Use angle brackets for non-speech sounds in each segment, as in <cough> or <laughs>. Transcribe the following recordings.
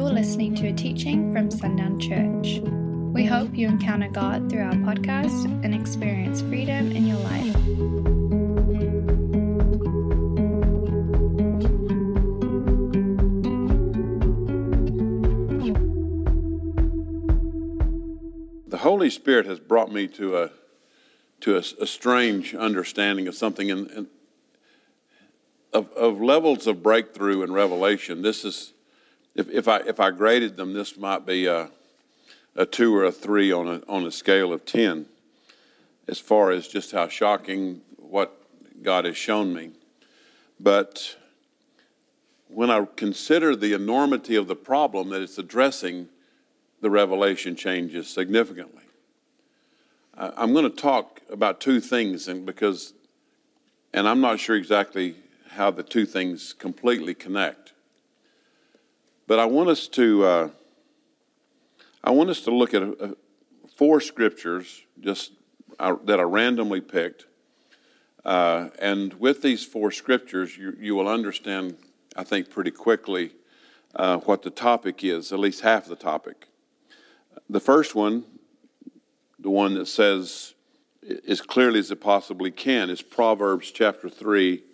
You're listening to a teaching from Sundown Church. We hope you encounter God through our podcast and experience freedom in your life. The Holy Spirit has brought me to a to a, a strange understanding of something and, of, of levels of breakthrough and revelation. This is if, if I if I graded them, this might be a, a two or a three on a on a scale of ten, as far as just how shocking what God has shown me. But when I consider the enormity of the problem that it's addressing, the revelation changes significantly. I'm going to talk about two things, and because, and I'm not sure exactly how the two things completely connect, but I want us to, uh, I want us to look at a, four scriptures just uh, that I randomly picked, uh, and with these four scriptures, you, you will understand, I think, pretty quickly uh, what the topic is, at least half the topic. The first one, the one that says as clearly as it possibly can, is Proverbs chapter 3,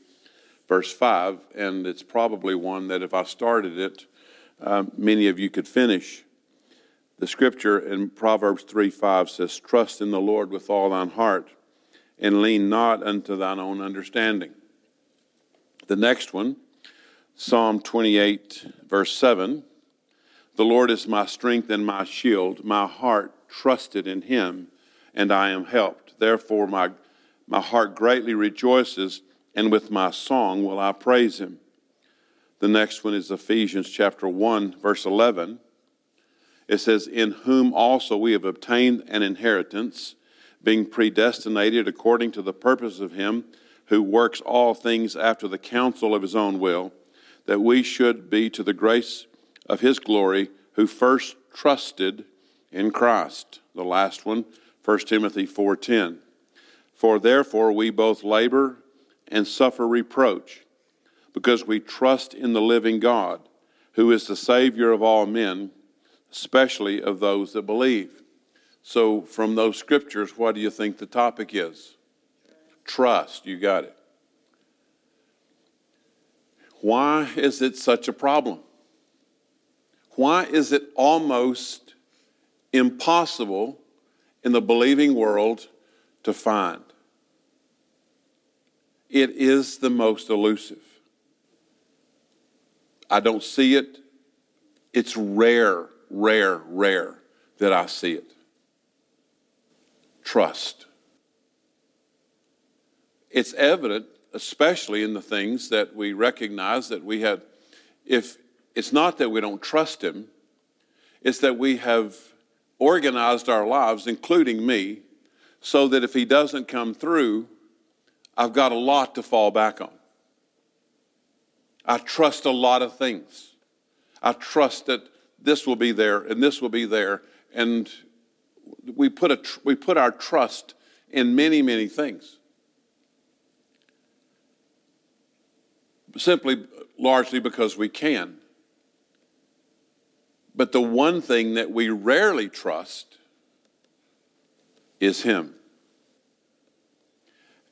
verse 5. And it's probably one that if I started it, uh, many of you could finish. The scripture in Proverbs 3 5 says, Trust in the Lord with all thine heart, and lean not unto thine own understanding. The next one, Psalm 28, verse 7. The Lord is my strength and my shield. My heart trusted in him, and I am helped. Therefore, my, my heart greatly rejoices, and with my song will I praise him. The next one is Ephesians chapter 1, verse 11. It says, In whom also we have obtained an inheritance, being predestinated according to the purpose of him who works all things after the counsel of his own will, that we should be to the grace of his glory, who first trusted in Christ. The last one, 1 Timothy 4:10. For therefore we both labor and suffer reproach, because we trust in the living God, who is the Savior of all men, especially of those that believe. So, from those scriptures, what do you think the topic is? Trust. You got it. Why is it such a problem? Why is it almost impossible in the believing world to find? It is the most elusive. I don't see it. It's rare, rare, rare that I see it. Trust. It's evident, especially in the things that we recognize that we have, if it's not that we don't trust Him, it's that we have organized our lives, including me, so that if He doesn't come through, I've got a lot to fall back on. I trust a lot of things. I trust that this will be there and this will be there. And we put, a, we put our trust in many, many things. Simply, largely because we can. But the one thing that we rarely trust is Him.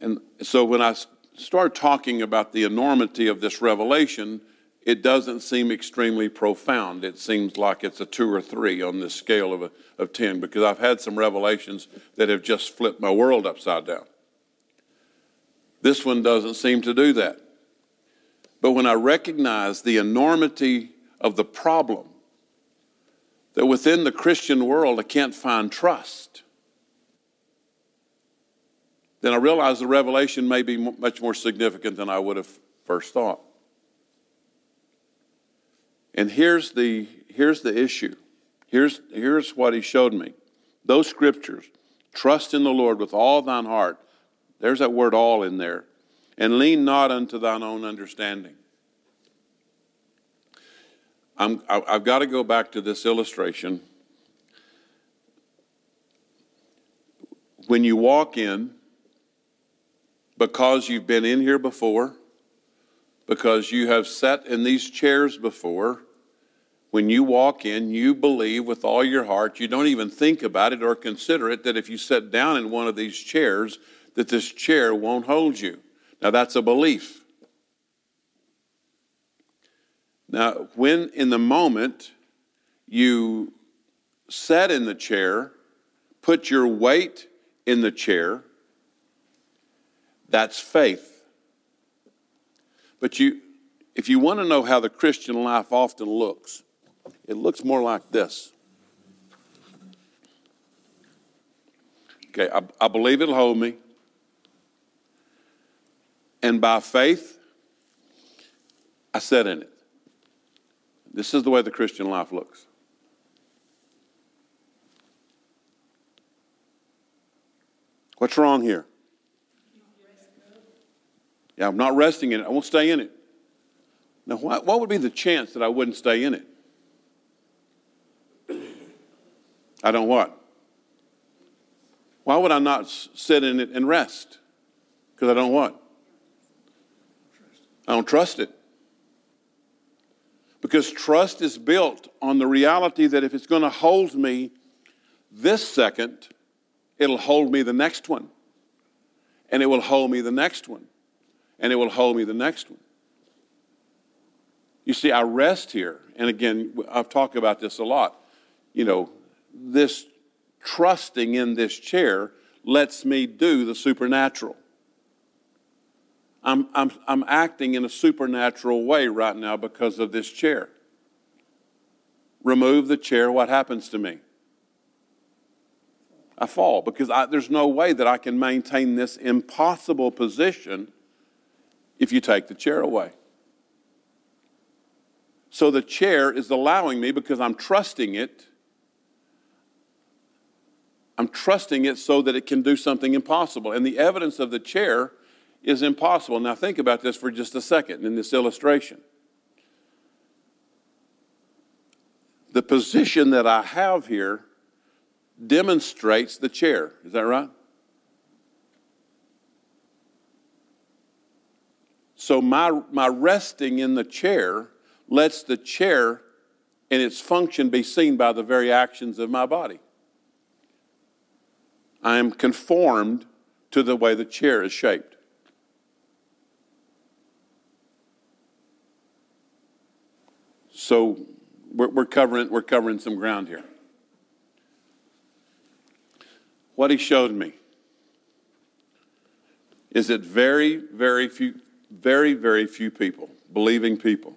And so when I start talking about the enormity of this revelation, it doesn't seem extremely profound. It seems like it's a two or three on this scale of, a, of 10 because I've had some revelations that have just flipped my world upside down. This one doesn't seem to do that. But when I recognize the enormity of the problem, that within the Christian world I can't find trust, then I realize the revelation may be much more significant than I would have first thought. And here's the, here's the issue. Here's, here's what he showed me. Those scriptures trust in the Lord with all thine heart. There's that word all in there. And lean not unto thine own understanding. I'm, I've got to go back to this illustration. When you walk in, because you've been in here before, because you have sat in these chairs before, When you walk in, you believe with all your heart, you don't even think about it or consider it, that if you sit down in one of these chairs, that this chair won't hold you. Now, that's a belief. Now, when in the moment you sat in the chair, put your weight in the chair, that's faith. But you, if you want to know how the Christian life often looks, it looks more like this. Okay, I, I believe it'll hold me. And by faith, I sat in it. This is the way the Christian life looks. What's wrong here? Yeah, I'm not resting in it. I won't stay in it. Now, what, what would be the chance that I wouldn't stay in it? I don't what? Why would I not sit in it and rest? Because I don't what? I don't trust it. Because trust is built on the reality that if it's going to hold me this second, it'll hold me the next one. And it will hold me the next one. And it will hold me the next one. You see, I rest here. And again, I've talked about this a lot. You know, this trusting in this chair lets me do the supernatural. I'm, I'm, I'm acting in a supernatural way right now because of this chair. Remove the chair, what happens to me? I fall because I, there's no way that I can maintain this impossible position if you take the chair away. So the chair is allowing me because I'm trusting it. I'm trusting it so that it can do something impossible. And the evidence of the chair is impossible. Now, think about this for just a second in this illustration. The position that I have here demonstrates the chair. Is that right? So, my, my resting in the chair lets the chair and its function be seen by the very actions of my body. I am conformed to the way the chair is shaped. So we're, we're, covering, we're covering some ground here. What he showed me is that very, very few, very, very few people, believing people,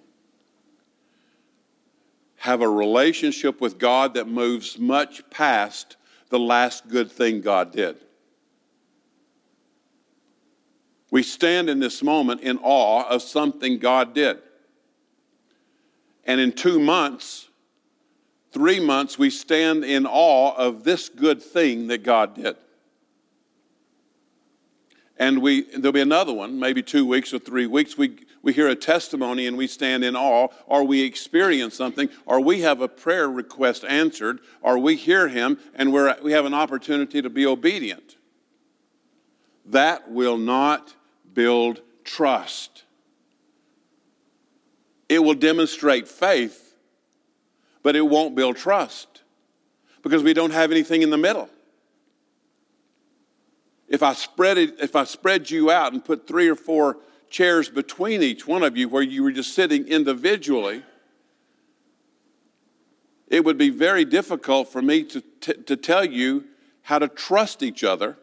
have a relationship with God that moves much past the last good thing God did. We stand in this moment in awe of something God did. And in two months, three months, we stand in awe of this good thing that God did. And we, there'll be another one, maybe two weeks or three weeks. We, we hear a testimony and we stand in awe, or we experience something, or we have a prayer request answered, or we hear Him and we're, we have an opportunity to be obedient. That will not build trust. It will demonstrate faith, but it won't build trust because we don't have anything in the middle. If I spread it, if I spread you out and put three or four chairs between each one of you where you were just sitting individually, it would be very difficult for me to, t- to tell you how to trust each other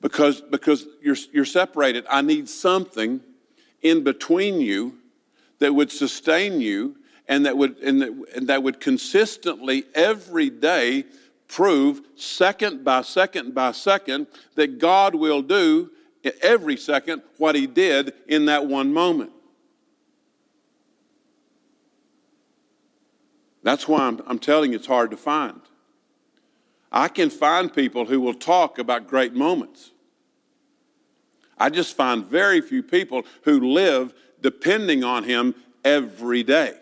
because, because you're, you're separated. I need something in between you that would sustain you and that would, and that, and that would consistently every day prove second by second by second that God will do every second what he did in that one moment. That's why I'm, I'm, telling you it's hard to find. I can find people who will talk about great moments. I just find very few people who live depending on Him every day,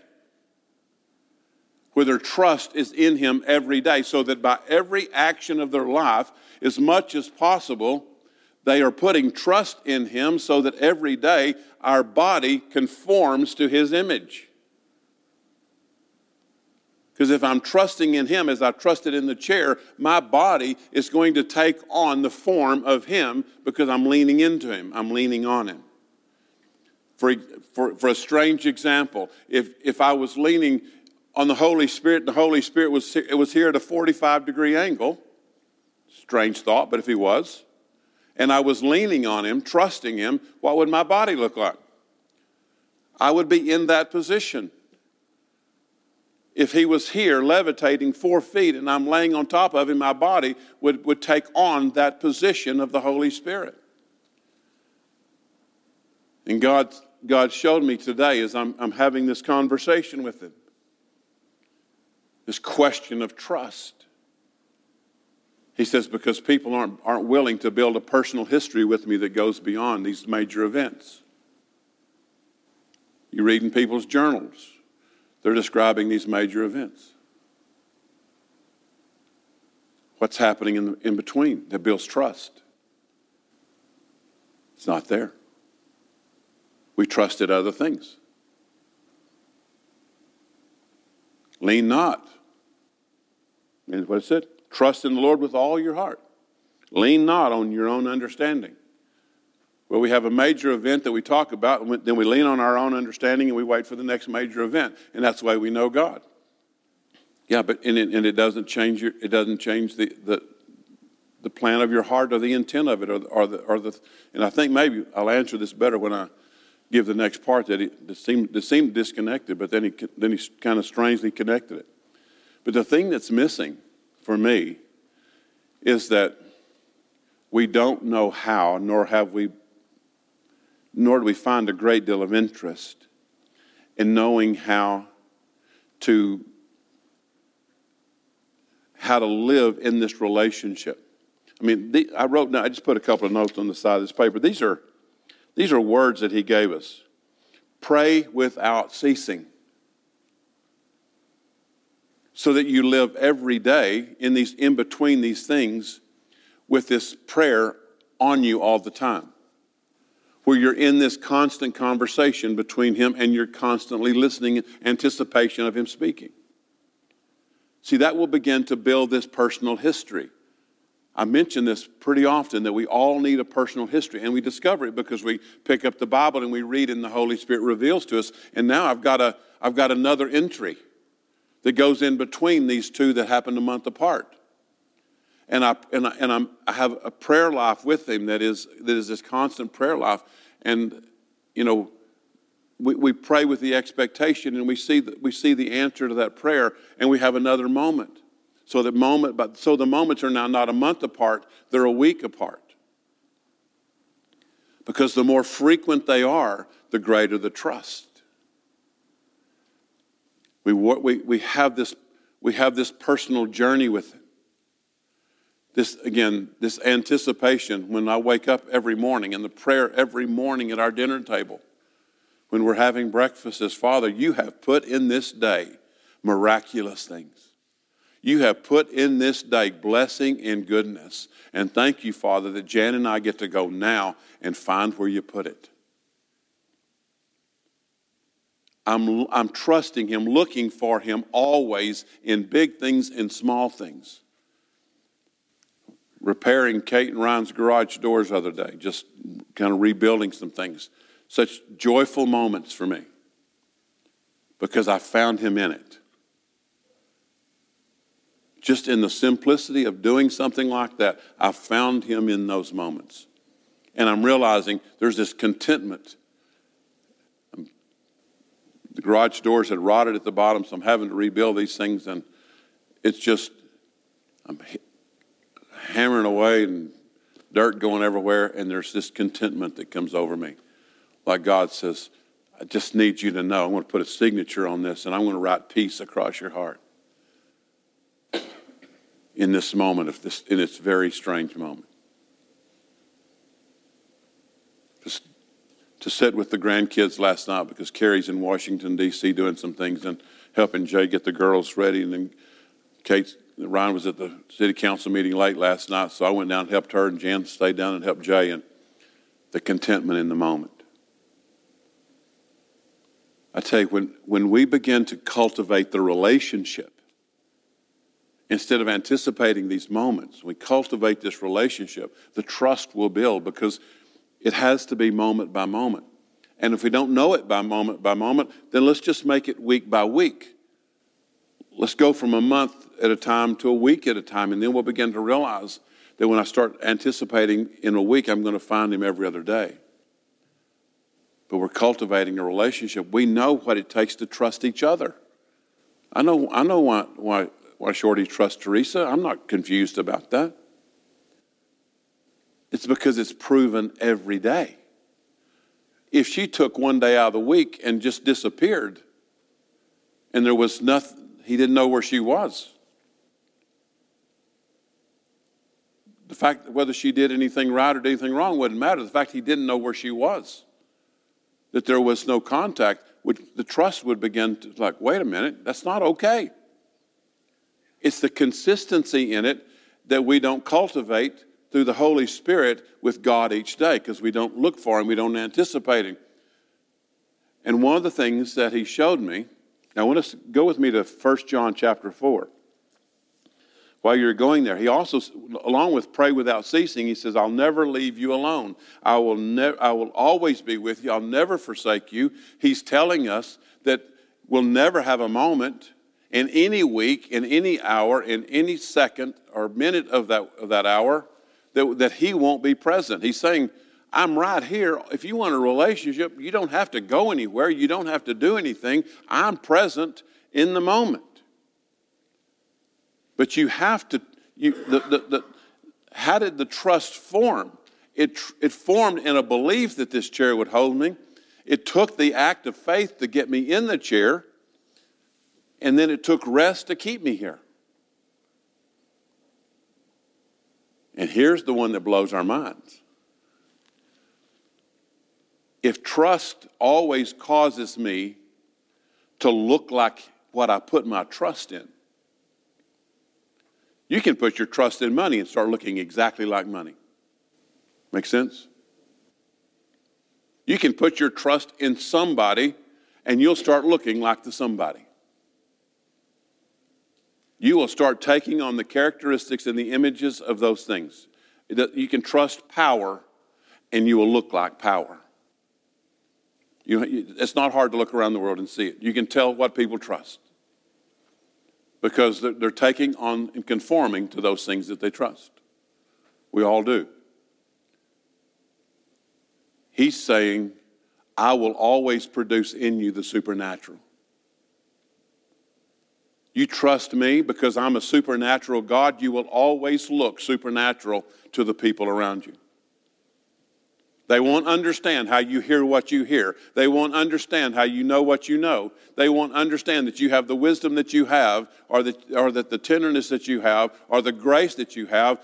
where their trust is in Him every day, so that by every action of their life, as much as possible, they are putting trust in Him so that every day our body conforms to His image. Because if I'm trusting in Him as I trusted in the chair, my body is going to take on the form of Him because I'm leaning into Him, I'm leaning on Him. For, for, for a strange example, if, if I was leaning on the Holy Spirit, the Holy Spirit was, it was here at a 45 degree angle, strange thought, but if He was, and I was leaning on Him, trusting Him, what would my body look like? I would be in that position if he was here levitating four feet and I'm laying on top of him, my body would, would take on that position of the Holy Spirit. And God, God showed me today as I'm, I'm having this conversation with him this question of trust. He says, because people aren't, aren't willing to build a personal history with me that goes beyond these major events. You read in people's journals they're describing these major events. What's happening in, the, in between that builds trust? It's not there. We trusted other things. Lean not. And what it said? Trust in the Lord with all your heart. Lean not on your own understanding. Well, we have a major event that we talk about, and then we lean on our own understanding and we wait for the next major event. And that's the way we know God. Yeah, but and it, and it doesn't change your, it doesn't change the, the, the plan of your heart or the intent of it or, or, the, or the, and I think maybe I'll answer this better when I give the next part that it seemed, it seemed disconnected, but then he, then he kind of strangely connected it. But the thing that's missing for me is that we don't know how, nor have we nor do we find a great deal of interest in knowing how to how to live in this relationship. I mean, the, I wrote down. I just put a couple of notes on the side of this paper. These are these are words that he gave us. Pray without ceasing. So that you live every day in these in between these things with this prayer on you all the time where you're in this constant conversation between him and you're constantly listening in anticipation of him speaking. See, that will begin to build this personal history. I mention this pretty often that we all need a personal history, and we discover it because we pick up the Bible and we read, and the Holy Spirit reveals to us. And now I've got, a, I've got another entry that goes in between these two that happened a month apart and I and I, and I'm, I have a prayer life with him that is that is this constant prayer life, and you know, we, we pray with the expectation, and we see that we see the answer to that prayer, and we have another moment. So that moment, but so the moments are now not a month apart; they're a week apart. Because the more frequent they are, the greater the trust. We, we, we, have this, we have this personal journey with him. This again this anticipation when i wake up every morning and the prayer every morning at our dinner table when we're having breakfast as father you have put in this day miraculous things. You have put in this day blessing and goodness. And thank you father that jan and i get to go now and find where you put it i'm, I'm trusting him looking for him always in big things and small things repairing Kate and Ryan's garage doors the other day, just kind of rebuilding some things. Such joyful moments for me because I found him in it. Just in the simplicity of doing something like that, I found him in those moments. And I'm realizing there's this contentment. The garage doors had rotted at the bottom, so I'm having to rebuild these things, and it's just, I'm hammering away and dirt going everywhere, and there's this contentment that comes over me. Like God says, I just need you to know. I'm going to put a signature on this, and I'm going to write peace across your heart in this moment, of this, in this very strange moment. To sit with the grandkids last night because Carrie's in Washington, D.C., doing some things and helping Jay get the girls ready, and then Kate, Ryan was at the city council meeting late last night, so I went down and helped her, and Jan stayed down and helped Jay, and the contentment in the moment. I tell you, when, when we begin to cultivate the relationship instead of anticipating these moments, we cultivate this relationship, the trust will build because it has to be moment by moment. And if we don't know it by moment by moment, then let's just make it week by week. Let's go from a month at a time to a week at a time, and then we'll begin to realize that when I start anticipating in a week, I'm going to find him every other day. But we're cultivating a relationship. We know what it takes to trust each other. I know, I know why, why, why Shorty trusts Teresa. I'm not confused about that. It's because it's proven every day. If she took one day out of the week and just disappeared, and there was nothing, he didn't know where she was. The fact whether she did anything right or did anything wrong wouldn't matter. The fact he didn't know where she was, that there was no contact, would, the trust would begin to, like, wait a minute, that's not okay. It's the consistency in it that we don't cultivate through the Holy Spirit with God each day because we don't look for Him, we don't anticipate Him. And one of the things that He showed me, now I want to go with me to 1 John chapter 4 while you're going there. He also, along with pray without ceasing, he says, I'll never leave you alone. I will, ne- I will always be with you. I'll never forsake you. He's telling us that we'll never have a moment in any week, in any hour, in any second or minute of that, of that hour that, that he won't be present. He's saying, I'm right here. If you want a relationship, you don't have to go anywhere. You don't have to do anything. I'm present in the moment. But you have to, you, the, the, the, how did the trust form? It, it formed in a belief that this chair would hold me. It took the act of faith to get me in the chair, and then it took rest to keep me here. And here's the one that blows our minds. If trust always causes me to look like what I put my trust in, you can put your trust in money and start looking exactly like money. Make sense? You can put your trust in somebody and you'll start looking like the somebody. You will start taking on the characteristics and the images of those things. You can trust power and you will look like power. You, it's not hard to look around the world and see it. You can tell what people trust because they're, they're taking on and conforming to those things that they trust. We all do. He's saying, I will always produce in you the supernatural. You trust me because I'm a supernatural God, you will always look supernatural to the people around you. They won't understand how you hear what you hear. They won't understand how you know what you know. They won't understand that you have the wisdom that you have, or that, or that the tenderness that you have, or the grace that you have.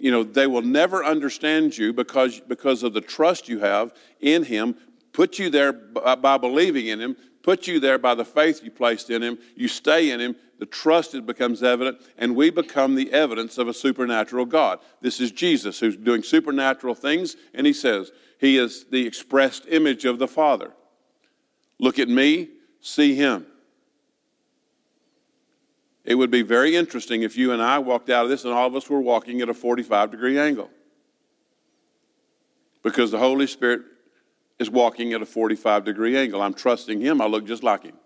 You know, they will never understand you because, because of the trust you have in Him, put you there by, by believing in Him, put you there by the faith you placed in Him. You stay in Him, the trust it becomes evident, and we become the evidence of a supernatural God. This is Jesus who's doing supernatural things, and he says, He is the expressed image of the Father. Look at me, see him. It would be very interesting if you and I walked out of this and all of us were walking at a 45 degree angle. Because the Holy Spirit is walking at a 45 degree angle. I'm trusting him, I look just like him.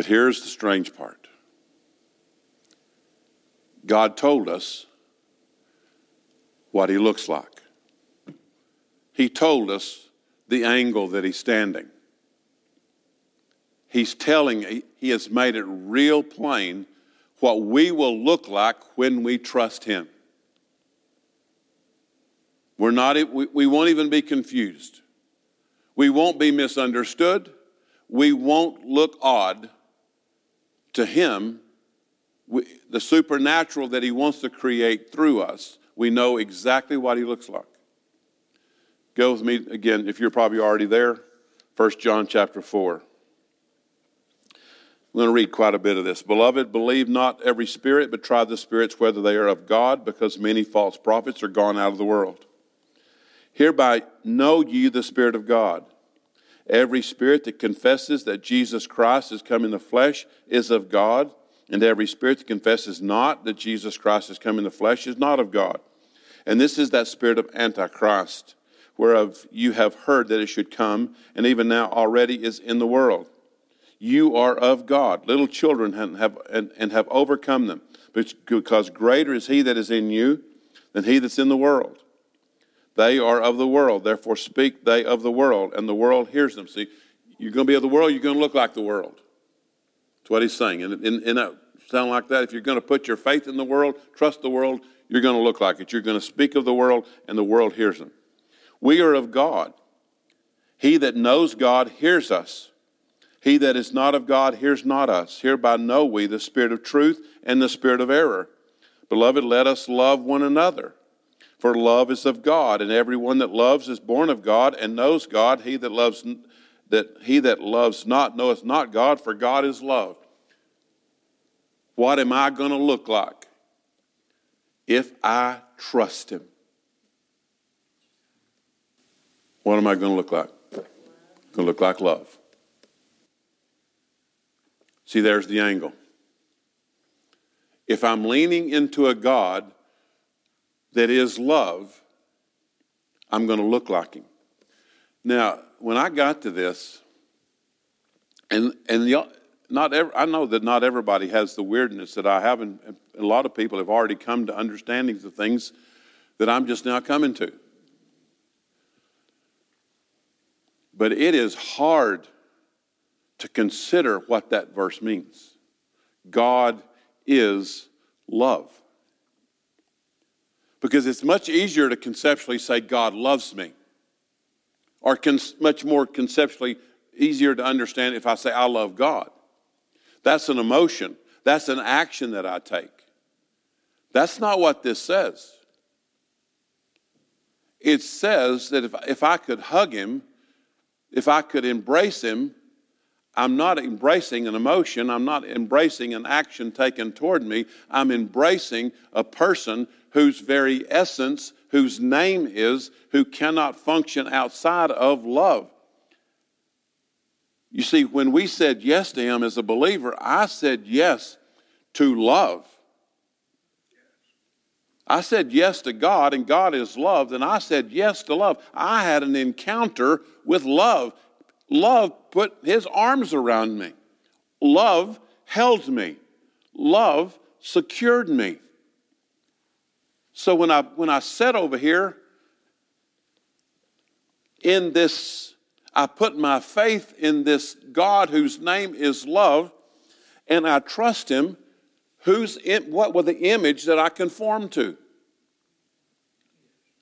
But here's the strange part God told us what he looks like, He told us the angle that he's standing. He's telling, he has made it real plain what we will look like when we trust him. We're not, we, won't even be confused. We won't be misunderstood. We won't look odd to Him, we, the supernatural that He wants to create through us, we know exactly what He looks like. Go with me again, if you're probably already there, 1 John chapter 4. I'm going to read quite a bit of this. Beloved, believe not every spirit, but try the spirits whether they are of God, because many false prophets are gone out of the world. Hereby know ye the Spirit of God. Every spirit that confesses that Jesus Christ has come in the flesh is of God, and every spirit that confesses not that Jesus Christ has come in the flesh is not of God. And this is that spirit of Antichrist, whereof you have heard that it should come, and even now already is in the world. You are of God, little children, and have, and, and have overcome them, because greater is he that is in you than he that's in the world. They are of the world, therefore speak they of the world, and the world hears them. See, you're going to be of the world, you're going to look like the world. That's what he's saying. And, and that sound like that. If you're going to put your faith in the world, trust the world, you're going to look like it. You're going to speak of the world, and the world hears them. We are of God. He that knows God hears us. He that is not of God hears not us. Hereby know we the spirit of truth and the spirit of error. Beloved, let us love one another. For love is of God, and everyone that loves is born of God and knows God. He that loves that he that loves not knoweth not God, for God is love. What am I going to look like if I trust him? What am I going to look like? Going to look like love. See, there's the angle. If I'm leaning into a God that is love, I'm going to look like him. Now, when I got to this, and and not every, I know that not everybody has the weirdness that I have, and a lot of people have already come to understandings of things that I'm just now coming to. But it is hard to consider what that verse means. God is love. Because it's much easier to conceptually say, God loves me, or much more conceptually easier to understand if I say, I love God. That's an emotion, that's an action that I take. That's not what this says. It says that if, if I could hug him, if I could embrace him, I'm not embracing an emotion. I'm not embracing an action taken toward me. I'm embracing a person whose very essence, whose name is, who cannot function outside of love. You see, when we said yes to him as a believer, I said yes to love. I said yes to God, and God is love, and I said yes to love. I had an encounter with love. Love put his arms around me. Love held me. Love secured me. So when I when I sat over here in this, I put my faith in this God whose name is love, and I trust him. Who's in, what the image that I conform to?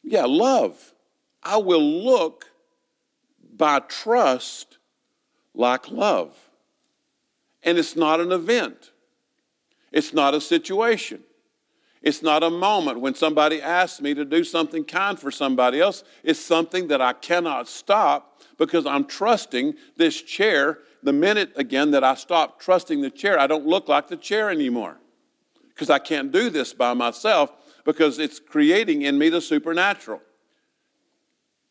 Yeah, love. I will look by trust like love. And it's not an event, it's not a situation. It's not a moment when somebody asks me to do something kind for somebody else. It's something that I cannot stop because I'm trusting this chair. The minute, again, that I stop trusting the chair, I don't look like the chair anymore because I can't do this by myself because it's creating in me the supernatural.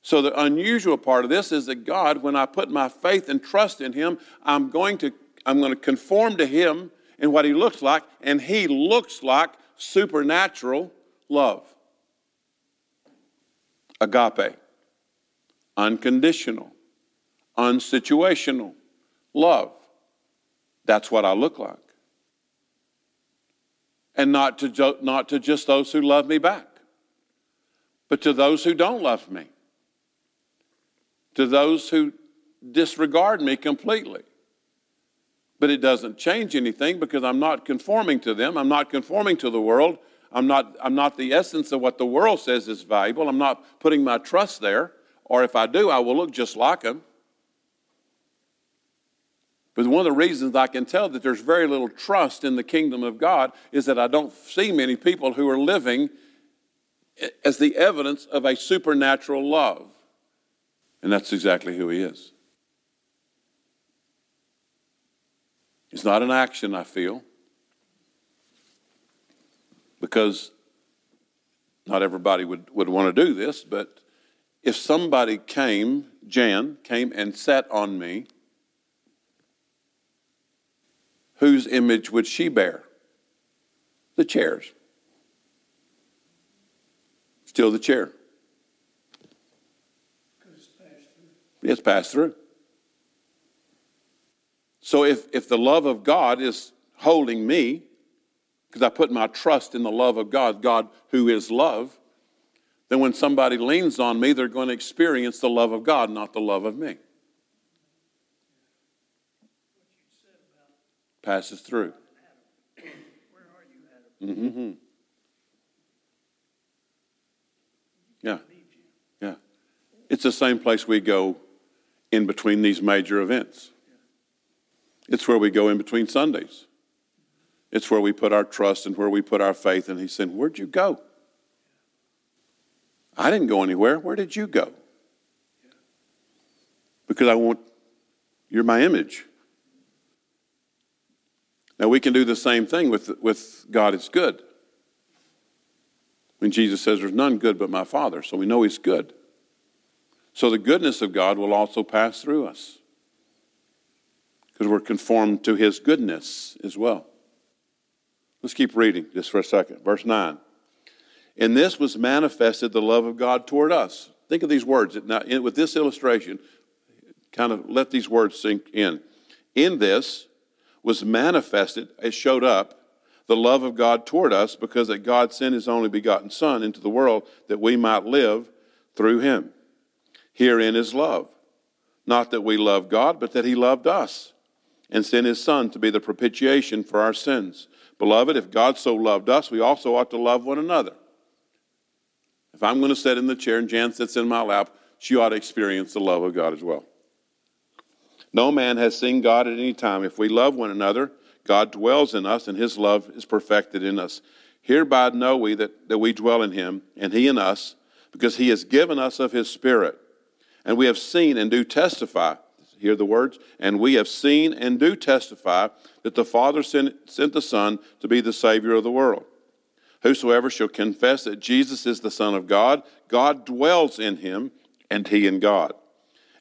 So, the unusual part of this is that God, when I put my faith and trust in Him, I'm going to, I'm going to conform to Him in what He looks like, and He looks like supernatural love. Agape, unconditional, unsituational love. That's what I look like. And not to, not to just those who love me back, but to those who don't love me, to those who disregard me completely. But it doesn't change anything because I'm not conforming to them. I'm not conforming to the world. I'm not, I'm not the essence of what the world says is valuable. I'm not putting my trust there. Or if I do, I will look just like them. But one of the reasons I can tell that there's very little trust in the kingdom of God is that I don't see many people who are living as the evidence of a supernatural love. And that's exactly who he is. It's not an action I feel because not everybody would, would want to do this, but if somebody came, Jan, came and sat on me, whose image would she bear? The chair's. Still the chair. It's passed through. So if, if the love of God is holding me, because I put my trust in the love of God, God who is love, then when somebody leans on me, they're going to experience the love of God, not the love of me. Passes through. Mm-hmm. Yeah. Yeah. It's the same place we go in between these major events. It's where we go in between Sundays. It's where we put our trust and where we put our faith. And he's saying, Where'd you go? I didn't go anywhere. Where did you go? Because I want, you're my image. Now we can do the same thing with, with God is good. When Jesus says there's none good but my Father, so we know He's good. So the goodness of God will also pass through us because we're conformed to His goodness as well. Let's keep reading just for a second. Verse 9. In this was manifested the love of God toward us. Think of these words. Now, with this illustration, kind of let these words sink in. In this was manifested, it showed up, the love of God toward us because that God sent his only begotten Son into the world that we might live through him. Herein is love. Not that we love God, but that he loved us and sent his Son to be the propitiation for our sins. Beloved, if God so loved us, we also ought to love one another. If I'm going to sit in the chair and Jan sits in my lap, she ought to experience the love of God as well. No man has seen God at any time. If we love one another, God dwells in us, and his love is perfected in us. Hereby know we that, that we dwell in him, and he in us, because he has given us of his Spirit. And we have seen and do testify, hear the words, and we have seen and do testify that the Father sent, sent the Son to be the Savior of the world. Whosoever shall confess that Jesus is the Son of God, God dwells in him, and he in God.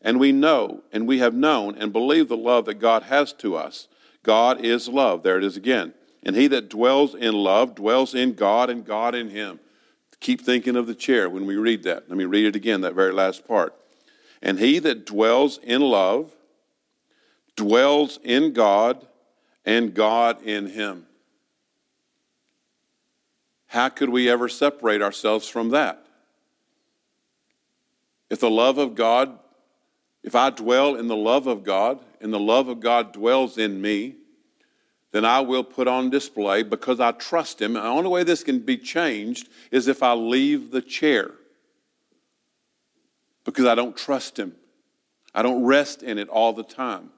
And we know, and we have known, and believe the love that God has to us. God is love. There it is again. And he that dwells in love dwells in God, and God in him. Keep thinking of the chair when we read that. Let me read it again, that very last part. And he that dwells in love dwells in God, and God in him. How could we ever separate ourselves from that? If the love of God, if I dwell in the love of God, and the love of God dwells in me, then I will put on display because I trust Him. The only way this can be changed is if I leave the chair because I don't trust Him. I don't rest in it all the time.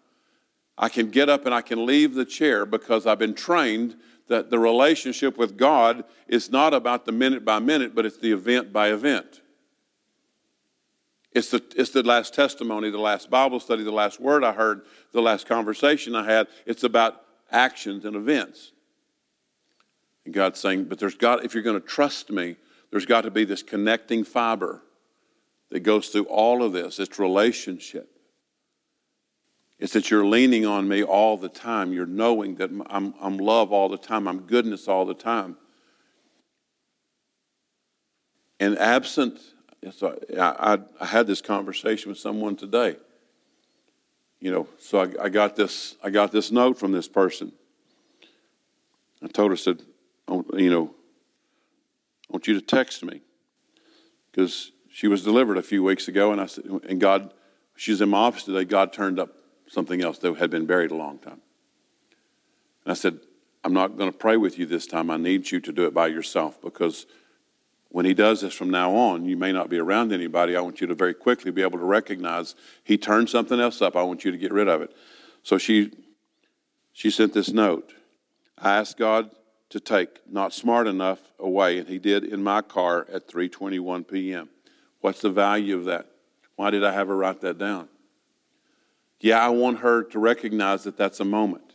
I can get up and I can leave the chair because I've been trained that the relationship with God is not about the minute by minute, but it's the event by event. It's the, it's the last testimony, the last Bible study, the last word I heard, the last conversation I had. It's about actions and events. And God's saying, but there's got, if you're going to trust me, there's got to be this connecting fiber that goes through all of this. It's relationship. It's that you're leaning on me all the time. You're knowing that I'm, I'm love all the time. I'm goodness all the time. And absent, so I, I, had this conversation with someone today. You know, so I, I, got this. I got this note from this person. I told her, I said, you know, I want you to text me because she was delivered a few weeks ago, and I said, and God, she's in my office today. God turned up something else that had been buried a long time. And I said, I'm not going to pray with you this time. I need you to do it by yourself because when he does this from now on, you may not be around anybody. I want you to very quickly be able to recognize he turned something else up. I want you to get rid of it. So she, she sent this note. I asked God to take not smart enough away, and he did in my car at 3:21 p.m. What's the value of that? Why did I have her write that down? Yeah, I want her to recognize that that's a moment.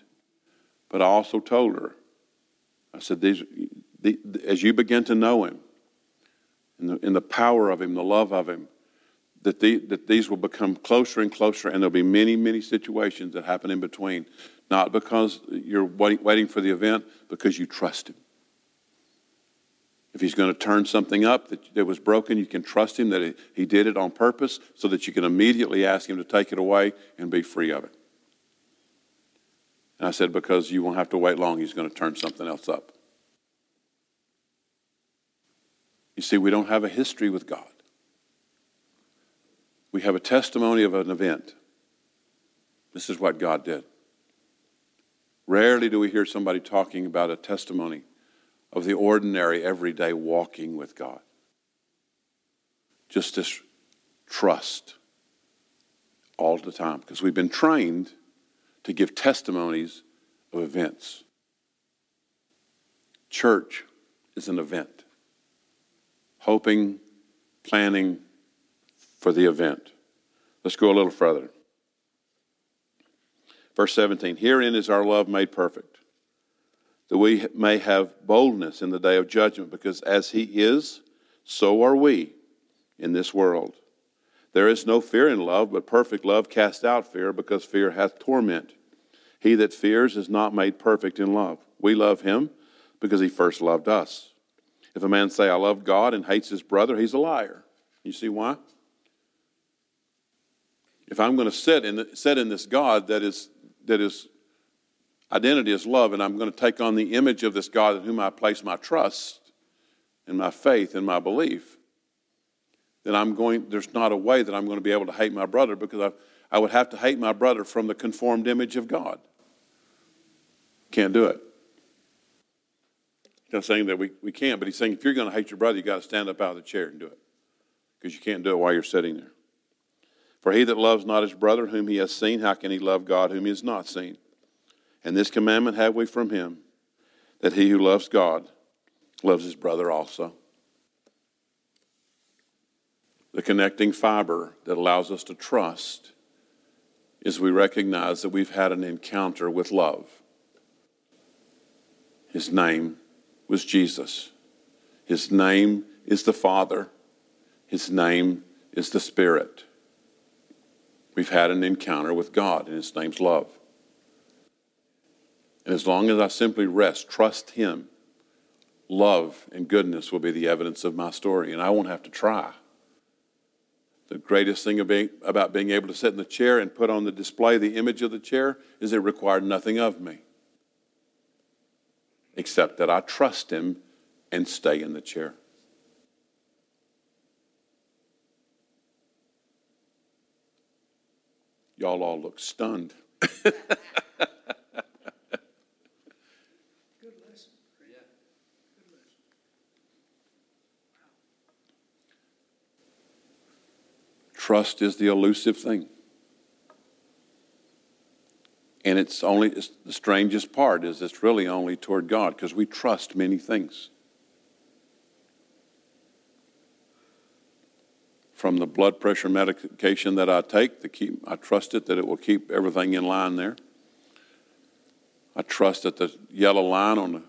But I also told her, I said, these, the, as you begin to know him, in the, in the power of him, the love of him, that, the, that these will become closer and closer, and there'll be many, many situations that happen in between. Not because you're waiting, waiting for the event, because you trust Him. If He's going to turn something up that, that was broken, you can trust Him that he, he did it on purpose so that you can immediately ask Him to take it away and be free of it. And I said, because you won't have to wait long, He's going to turn something else up. You see, we don't have a history with God. We have a testimony of an event. This is what God did. Rarely do we hear somebody talking about a testimony of the ordinary, everyday walking with God. Just this trust all the time, because we've been trained to give testimonies of events. Church is an event hoping, planning for the event. Let's go a little further. Verse 17 Herein is our love made perfect, that we may have boldness in the day of judgment, because as He is, so are we in this world. There is no fear in love, but perfect love casts out fear, because fear hath torment. He that fears is not made perfect in love. We love Him because He first loved us. If a man say, I love God and hates his brother, he's a liar. You see why? If I'm going to sit in, the, sit in this God that is, that is identity is love, and I'm going to take on the image of this God in whom I place my trust and my faith and my belief, then I'm going, there's not a way that I'm going to be able to hate my brother because I, I would have to hate my brother from the conformed image of God. Can't do it He's not saying that we, we can't, but he's saying if you're going to hate your brother, you've got to stand up out of the chair and do it. Because you can't do it while you're sitting there. For he that loves not his brother whom he has seen, how can he love God whom he has not seen? And this commandment have we from him, that he who loves God loves his brother also. The connecting fiber that allows us to trust is we recognize that we've had an encounter with love. His name was Jesus. His name is the Father, His name is the Spirit. We've had an encounter with God, and His name's love. And as long as I simply rest, trust Him, love and goodness will be the evidence of my story, and I won't have to try. The greatest thing about being able to sit in the chair and put on the display the image of the chair is it required nothing of me except that I trust Him and stay in the chair. Y'all all look stunned. <laughs> Trust is the elusive thing. And it's only it's the strangest part is it's really only toward God because we trust many things. From the blood pressure medication that I take, to keep, I trust it that it will keep everything in line there. I trust that the yellow line on,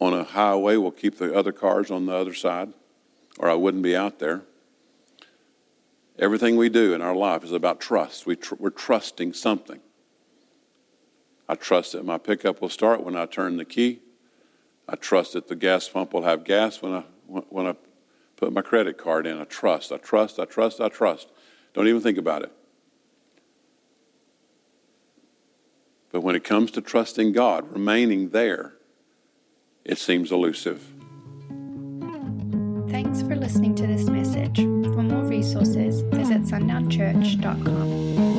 on a highway will keep the other cars on the other side, or I wouldn't be out there. Everything we do in our life is about trust. We tr- we're trusting something. I trust that my pickup will start when I turn the key. I trust that the gas pump will have gas when I, when I put my credit card in. I trust, I trust, I trust, I trust. Don't even think about it. But when it comes to trusting God, remaining there, it seems elusive. Thanks for listening to this message. For more resources, visit sundownchurch.com.